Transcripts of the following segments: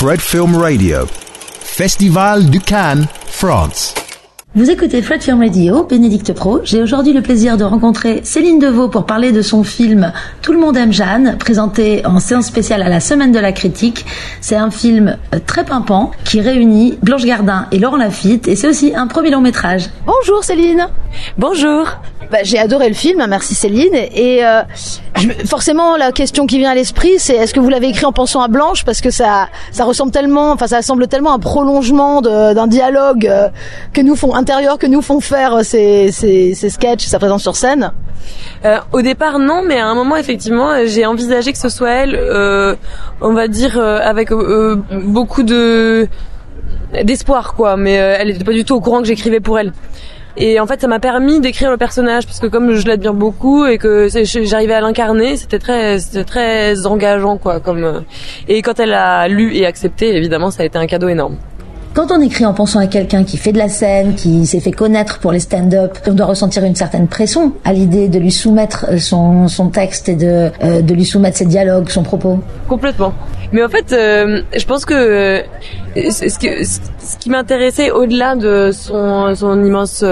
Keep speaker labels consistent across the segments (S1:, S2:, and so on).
S1: Fred Film Radio. Festival du Cannes, France.
S2: Vous écoutez Fred Film Radio, Bénédicte Pro. J'ai aujourd'hui le plaisir de rencontrer Céline Deveau pour parler de son film Tout le monde aime Jeanne, présenté en séance spéciale à la Semaine de la Critique. C'est un film très pimpant qui réunit Blanche Gardin et Laurent Lafitte et c'est aussi un premier long métrage.
S3: Bonjour Céline.
S4: Bonjour.
S3: Bah, j'ai adoré le film, hein, merci Céline. Et euh, forcément, la question qui vient à l'esprit, c'est est-ce que vous l'avez écrit en pensant à Blanche? Parce que ça, ça ressemble tellement, enfin ça semble tellement un prolongement d'un dialogue euh, que nous font intérieur que nous font faire euh, ces, ces, ces sketchs, sa présence sur scène.
S4: Euh, au départ, non, mais à un moment, effectivement, j'ai envisagé que ce soit elle, euh, on va dire, avec beaucoup de d'espoir, quoi. Mais elle n'était pas du tout au courant que j'écrivais pour elle. Et en fait, ça m'a permis d'écrire le personnage parce que comme je l'admire beaucoup et que j'arrivais à l'incarner, c'était très, c'était très engageant, quoi. Comme euh, et quand elle a lu et accepté, évidemment, ça a été un cadeau énorme.
S2: Quand on écrit en pensant à quelqu'un qui fait de la scène, qui s'est fait connaître pour les stand-up, on doit ressentir une certaine pression à l'idée de lui soumettre son, son texte et de, euh, de lui soumettre ses dialogues, son propos.
S4: Complètement. Mais en fait, euh, je pense que euh, ce, qui m'intéressait au-delà de son, son immense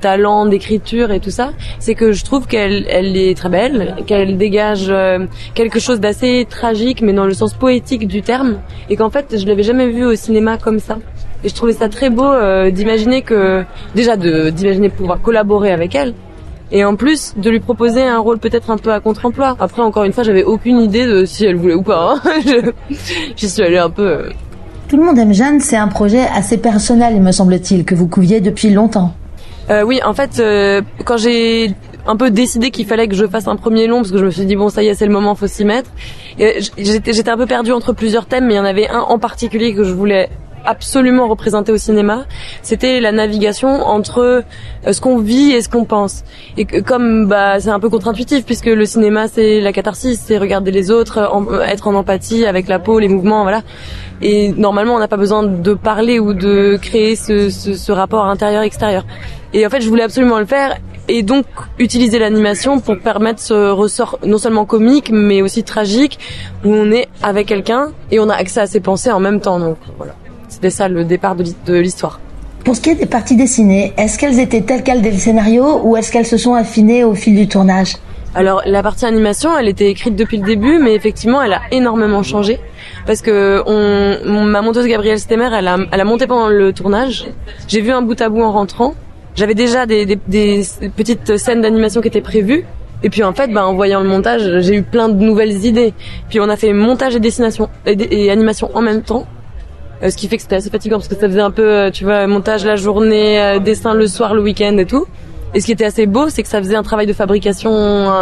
S4: talent d'écriture et tout ça, c'est que je trouve qu'elle elle est très belle, qu'elle dégage quelque chose d'assez tragique, mais dans le sens poétique du terme, et qu'en fait, je l'avais jamais vu au cinéma comme ça. Et je trouvais ça très beau euh, d'imaginer que déjà de d'imaginer pouvoir collaborer avec elle et en plus de lui proposer un rôle peut-être un peu à contre-emploi. Après encore une fois, j'avais aucune idée de si elle voulait ou pas. Hein. J'y suis allée un peu. Euh.
S2: Tout le monde aime Jeanne, c'est un projet assez personnel, me semble-t-il, que vous couviez depuis longtemps.
S4: Euh, oui, en fait, euh, quand j'ai un peu décidé qu'il fallait que je fasse un premier long parce que je me suis dit bon ça y est c'est le moment faut s'y mettre j'étais un peu perdue entre plusieurs thèmes mais il y en avait un en particulier que je voulais absolument représenté au cinéma, c'était la navigation entre euh, ce qu'on vit et ce qu'on pense. Et comme bah c'est un peu contre-intuitif puisque le cinéma c'est la catharsis, c'est regarder les autres, être en empathie avec la peau, les mouvements, voilà. Et normalement on n'a pas besoin de parler ou de créer ce, ce, ce rapport intérieur-extérieur. Et en fait je voulais absolument le faire et donc utiliser l'animation pour permettre ce ressort non seulement comique mais aussi tragique où on est avec quelqu'un et on a accès à ses pensées en même temps donc voilà c'était ça le départ de l'histoire.
S2: Pour ce qui est des parties dessinées, est-ce qu'elles étaient telles quelles des scénarios ou est-ce qu'elles se sont affinées au fil du tournage?
S4: Alors la partie animation, elle était écrite depuis le début, mais effectivement, elle a énormément changé parce que on, ma monteuse Gabrielle Stemmer, elle a, elle a monté pendant le tournage. J'ai vu un bout à bout en rentrant. J'avais déjà des, des, des, petites scènes d'animation qui étaient prévues. Et puis en fait, bah, en voyant le montage, j'ai eu plein de nouvelles idées. Puis on a fait montage et dessination et animation en même temps. Euh, ce qui fait que c'était assez fatigant parce que ça faisait un peu, euh, tu vois, montage la journée, euh, dessin le soir, le week-end et tout. Et ce qui était assez beau, c'est que ça faisait un travail de fabrication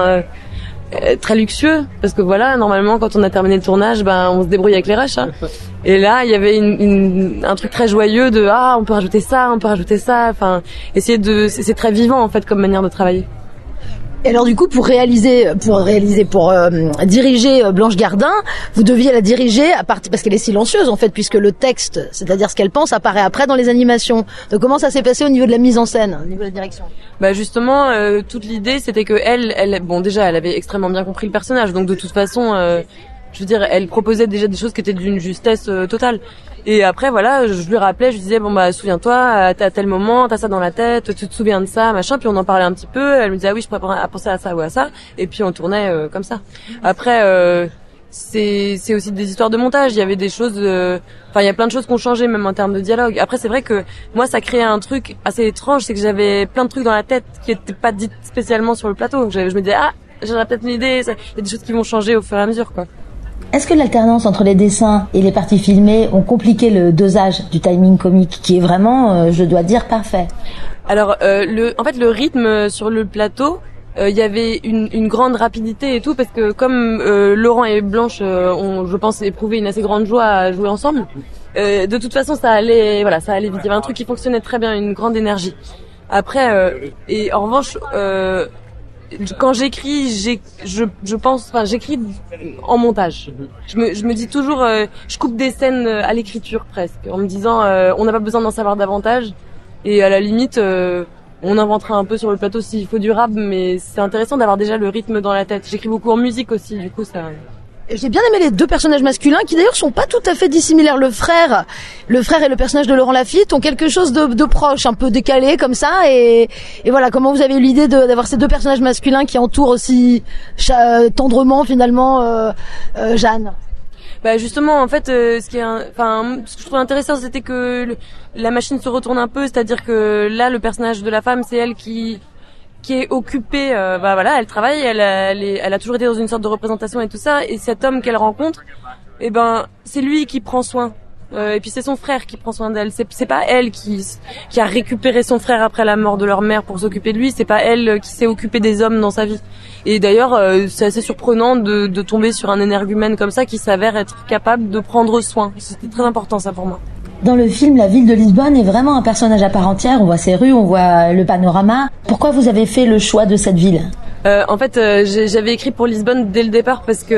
S4: très luxueux parce que voilà normalement quand on a terminé le tournage ben on se débrouille avec les rushs hein. et là il y avait une, un truc très joyeux de ah on peut rajouter ça on peut rajouter ça enfin essayer de c'est très vivant en fait comme manière de travailler
S3: et alors du coup, pour réaliser, pour réaliser, pour euh, diriger euh, Blanche Gardin, vous deviez la diriger à partir parce qu'elle est silencieuse en fait, puisque le texte, c'est-à-dire ce qu'elle pense, apparaît après dans les animations. Donc comment ça s'est passé au niveau de la mise en scène, au niveau de la direction?
S4: Bah justement, euh, toute l'idée, c'était que elle, elle, bon déjà, elle avait extrêmement bien compris le personnage, donc de toute façon. Je veux dire, elle proposait déjà des choses qui étaient d'une justesse totale. Et après, voilà, je lui rappelais, je lui disais, bon bah, souviens-toi, t'as tel moment, t'as ça dans la tête, tu te souviens de ça, machin. Puis on en parlait un petit peu. Elle me disait, ah oui, je pourrais penser à ça ou à ça. Et puis on tournait euh, comme ça. Après, euh, c'est aussi des histoires de montage. Il y avait des choses, euh, enfin, il y a plein de choses qui ont changé, même en termes de dialogue. Après, c'est vrai que moi, ça créait un truc assez étrange, c'est que j'avais plein de trucs dans la tête qui étaient pas dites spécialement sur le plateau. Je me disais, ah, j'aurais peut-être une idée. Il y a des choses qui vont changer au fur et à mesure, quoi.
S2: Est-ce que l'alternance entre les dessins et les parties filmées ont compliqué le dosage du timing comique, qui est vraiment, euh, je dois dire, parfait?
S4: Alors, euh, le, en fait, le rythme sur le plateau, euh, il y avait une, une, grande rapidité et tout, parce que comme Laurent et Blanche ont, je pense, éprouvé une assez grande joie à jouer ensemble, de toute façon, ça allait, voilà, ça allait vite. Il y avait un truc qui fonctionnait très bien, une grande énergie. Après, et en revanche, quand j'écris, je, je pense, enfin, j'écris en montage. Je me, je me dis toujours, euh, je coupe des scènes euh, à l'écriture presque, en me disant, euh, on n'a pas besoin d'en savoir davantage. Et à la limite, on inventera un peu sur le plateau s'il faut du rap, mais c'est intéressant d'avoir déjà le rythme dans la tête. J'écris beaucoup en musique aussi, du coup ça.
S3: J'ai bien aimé les deux personnages masculins qui d'ailleurs sont pas tout à fait dissimilaires. Le frère, le frère et le personnage de Laurent Lafitte ont quelque chose de, de proche, un peu décalé comme ça. Et, et voilà, comment vous avez eu l'idée d'avoir ces deux personnages masculins qui entourent aussi tendrement finalement euh, euh, Jeanne?
S4: Bah justement en fait euh, ce qui est enfin ce que je trouve intéressant c'était que la machine se retourne un peu c'est-à-dire que là le personnage de la femme c'est elle qui qui est occupée, euh, bah voilà, elle travaille, elle a, elle, elle, a toujours été dans une sorte de représentation et tout ça, et cet homme qu'elle rencontre, eh ben, c'est lui qui prend soin. Euh, et puis c'est son frère qui prend soin d'elle. C'est, c'est pas elle qui qui a récupéré son frère après la mort de leur mère pour s'occuper de lui. C'est pas elle qui s'est occupée des hommes dans sa vie. Et d'ailleurs, euh, c'est assez surprenant de, de tomber sur un énergumène comme ça qui s'avère être capable de prendre soin. C'était très important ça pour moi.
S2: Dans le film, la ville de Lisbonne est vraiment un personnage à part entière. On voit ses rues, on voit le panorama. Pourquoi vous avez fait le choix de cette ville?
S4: Euh, En fait, euh, j'avais écrit pour Lisbonne dès le départ parce que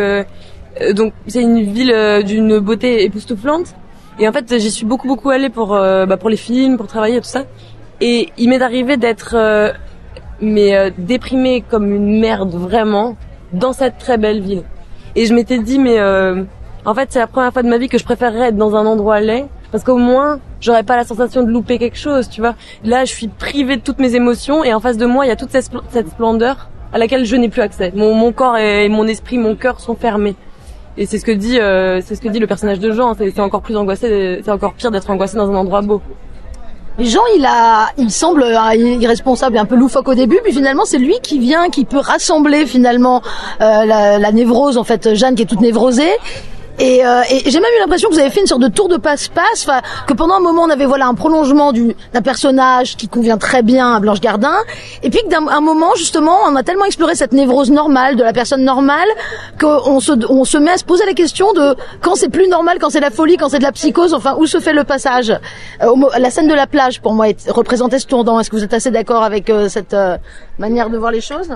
S4: euh, donc c'est une ville euh, d'une beauté époustouflante. Et en fait, j'y suis beaucoup beaucoup allée pour bah, pour les films, pour travailler tout ça. Et il m'est arrivé d'être mais déprimée comme une merde vraiment dans cette très belle ville. Et je m'étais dit mais en fait, c'est la première fois de ma vie que je préférerais être dans un endroit laid parce qu'au moins j'aurais pas la sensation de louper quelque chose, tu vois. Là, je suis privée de toutes mes émotions et en face de moi, il y a toute cette, splendeur à laquelle je n'ai plus accès. Mon, corps et mon esprit, mon cœur sont fermés. Et c'est ce que dit, euh, c'est ce que dit le personnage de Jean. C'est encore plus angoissé, c'est encore pire d'être angoissé dans un endroit beau.
S3: Jean, il a, il semble irresponsable et un peu loufoque au début, mais finalement c'est lui qui vient, qui peut rassembler finalement euh, la, la, névrose en fait, Jeanne qui est toute névrosée, et, euh, et j'ai même eu l'impression que vous avez fait une sorte de tour de passe-passe, que pendant un moment on avait voilà un prolongement du d'un personnage qui convient très bien à Blanche Gardin, et puis que d'un un moment justement on a tellement exploré cette névrose normale de la personne normale qu'on se on se met à se poser la question de quand c'est plus normal, quand c'est la folie, quand c'est de la psychose, enfin où se fait le passage? Euh, la scène de la plage pour moi représentait ce tournant. Est-ce que vous êtes assez d'accord avec euh, cette euh, manière de voir les choses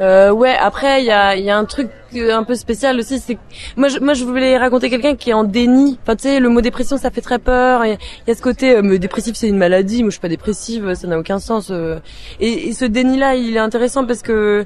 S4: euh, Ouais. Après il y a y a un truc un peu spécial aussi, c'est moi je, moi je voulais raconter quelqu'un qui est en déni. Enfin tu sais le mot dépression ça fait très peur. Il y, a ce côté euh, dépressif c'est une maladie. Moi je suis pas dépressive, ça n'a aucun sens. Euh. Et, ce déni là il est intéressant parce que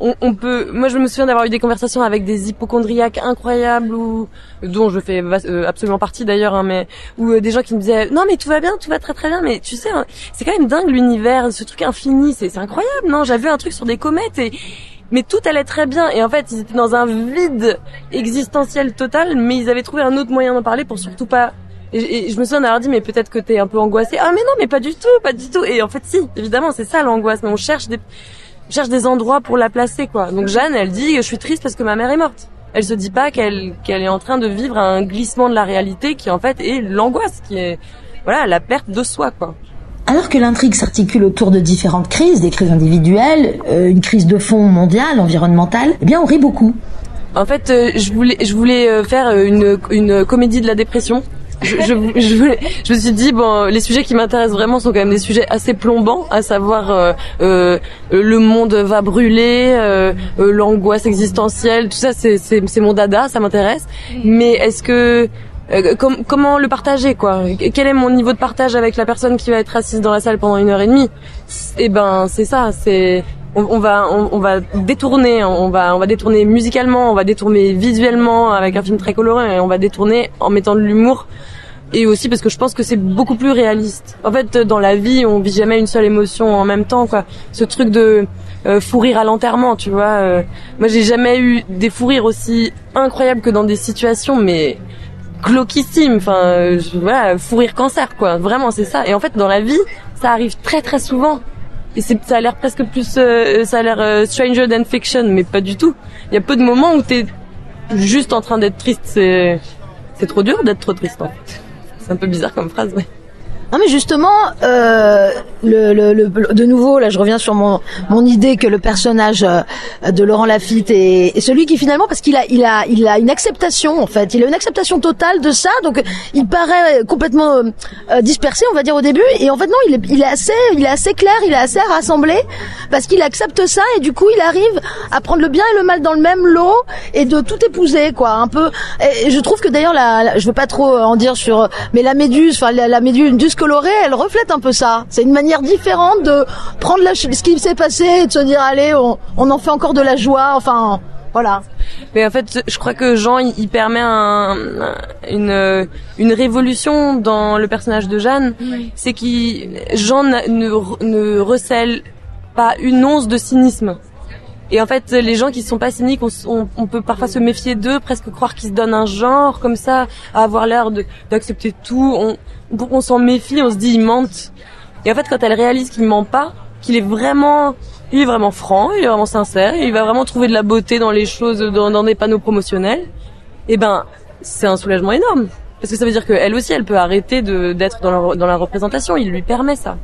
S4: on, on, peut. Moi, je me souviens d'avoir eu des conversations avec des hypochondriaques incroyables, ou dont je fais euh, absolument partie d'ailleurs, hein, mais ou des gens qui me disaient non mais tout va bien, tout va très très bien, mais tu sais, hein, c'est quand même dingue l'univers, ce truc infini, c'est incroyable, non? J'avais un truc sur des comètes et mais tout allait très bien. Et en fait, ils étaient dans un vide existentiel total, mais ils avaient trouvé un autre moyen d'en parler pour surtout pas. Et, je me souviens d'avoir dit, mais peut-être que t'es un peu angoissé. Ah, mais non, mais pas du tout, pas du tout. Et en fait, si, évidemment, c'est ça l'angoisse. Mais on cherche des, cherche des endroits pour la placer, quoi. Donc Jeanne, elle dit, je suis triste parce que ma mère est morte. Elle se dit pas qu'elle qu'elle est en train de vivre un glissement de la réalité qui en fait est l'angoisse, qui est voilà la perte de soi, quoi.
S2: Alors que l'intrigue s'articule autour de différentes crises, des crises individuelles, euh, une crise de fond mondiale, environnementale, eh bien on rit beaucoup.
S4: En fait, euh, je voulais, je voulais euh, faire une, une comédie de la dépression. Je, je, je, me suis dit bon, les sujets qui m'intéressent vraiment sont quand même des sujets assez plombants, à savoir euh, le monde va brûler, l'angoisse existentielle, tout ça, c'est mon dada, ça m'intéresse. Mais est-ce que euh, comment le partager quoi? Quel est mon niveau de partage avec la personne qui va être assise dans la salle pendant une heure et demie? Eh ben c'est ça, c'est on, va on, va détourner, on va on va détourner musicalement, on va détourner visuellement avec un film très coloré et on va détourner en mettant de l'humour et aussi parce que je pense que c'est beaucoup plus réaliste. En fait, dans la vie, on vit jamais une seule émotion en même temps, quoi. Ce truc de euh, fou rire à l'enterrement, tu vois. Euh, moi, j'ai jamais eu des fous rires aussi incroyables que dans des situations, mais glauquissime. Enfin, euh, voilà, rire cancer, quoi. Vraiment, c'est ça. Et en fait, dans la vie, ça arrive très très souvent. Et ça a l'air presque plus, euh, ça a l'air euh, stranger than fiction, mais pas du tout. Il y a peu de moments où t'es juste en train d'être triste. C'est, c'est trop dur d'être trop triste. En fait. C'est un peu bizarre comme phrase, ouais.
S3: Non mais justement, euh, le, le, le, de nouveau, là je reviens sur mon, mon idée que le personnage euh, de Laurent Lafitte est, est celui qui finalement, parce qu'il a, il a, il a une acceptation en fait, il a une acceptation totale de ça, donc il paraît complètement euh, dispersé, on va dire au début, et en fait non, il est, il est assez, il est assez clair, il est assez rassemblé, parce qu'il accepte ça et du coup il arrive à prendre le bien et le mal dans le même lot et de tout épouser quoi, un peu. Et je trouve que d'ailleurs, la, je veux pas trop en dire sur, mais la méduse, enfin la, la méduse colorée, elle reflète un peu ça. C'est une manière différente de prendre ce qui s'est passé et de se dire allez, on, en fait encore de la joie. Enfin, Voilà.
S4: Mais en fait, je crois que Jean, il, permet un, une, une révolution dans le personnage de Jeanne. C'est qu'il Jean ne, ne recèle pas une once de cynisme. Et en fait, les gens qui sont pas cyniques, on, on, peut parfois se méfier d'eux, presque croire qu'ils se donnent un genre comme ça, à avoir l'air d'accepter tout. On, on s'en méfie, on se dit ils mentent. Et en fait, quand elle réalise qu'il ment pas, qu'il est vraiment, il est vraiment franc, il est vraiment sincère, il va vraiment trouver de la beauté dans les choses, dans, dans des panneaux promotionnels. Et eh ben, c'est un soulagement énorme. Parce que ça veut dire qu'elle aussi, elle peut arrêter d'être dans dans la représentation. Il lui permet ça.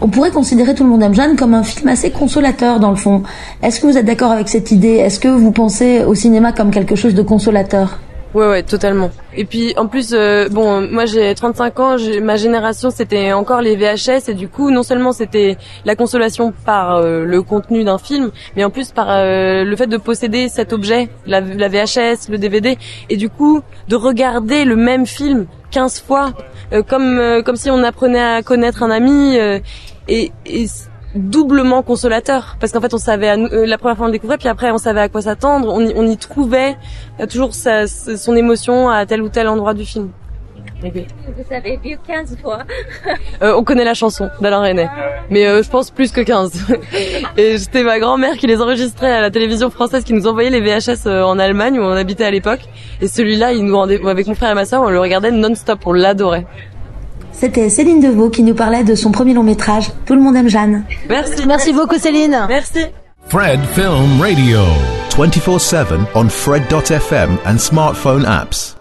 S2: On pourrait considérer Tout le monde aime Jeanne comme un film assez consolateur dans le fond. Est-ce que vous êtes d'accord avec cette idée? Est-ce que vous pensez au cinéma comme quelque chose de consolateur?
S4: Ouais, ouais, totalement. Et puis en plus, euh, bon, moi j'ai 35 ans, ma génération c'était encore les VHS et du coup non seulement c'était la consolation par euh, le contenu d'un film, mais en plus par euh, le fait de posséder cet objet, la, la, VHS, le DVD, et du coup de regarder le même film 15 fois, comme comme si on apprenait à connaître un ami et, et doublement consolateur. Parce qu'en fait on savait euh, la première fois on le découvrait puis après on savait à quoi s'attendre. On, on, y trouvait euh, toujours sa, son émotion à tel ou tel endroit du film.
S5: Vous avez vu 15 fois.
S4: Euh, on connaît la chanson d'Alain René. Mais euh, je pense plus que 15 et c'était ma grand-mère qui les enregistrait à la télévision française qui nous envoyait les VHS en Allemagne où on habitait à l'époque. Et celui-là il nous rendait avec mon frère et ma soeur on le regardait non-stop. On l'adorait
S2: c'était Céline Deveau qui nous parlait de son premier long métrage, Tout le monde aime Jeanne.
S4: Merci.
S3: Merci beaucoup Céline.
S4: Merci.
S1: Fred Film Radio. 24-7 on Fred.fm and smartphone apps.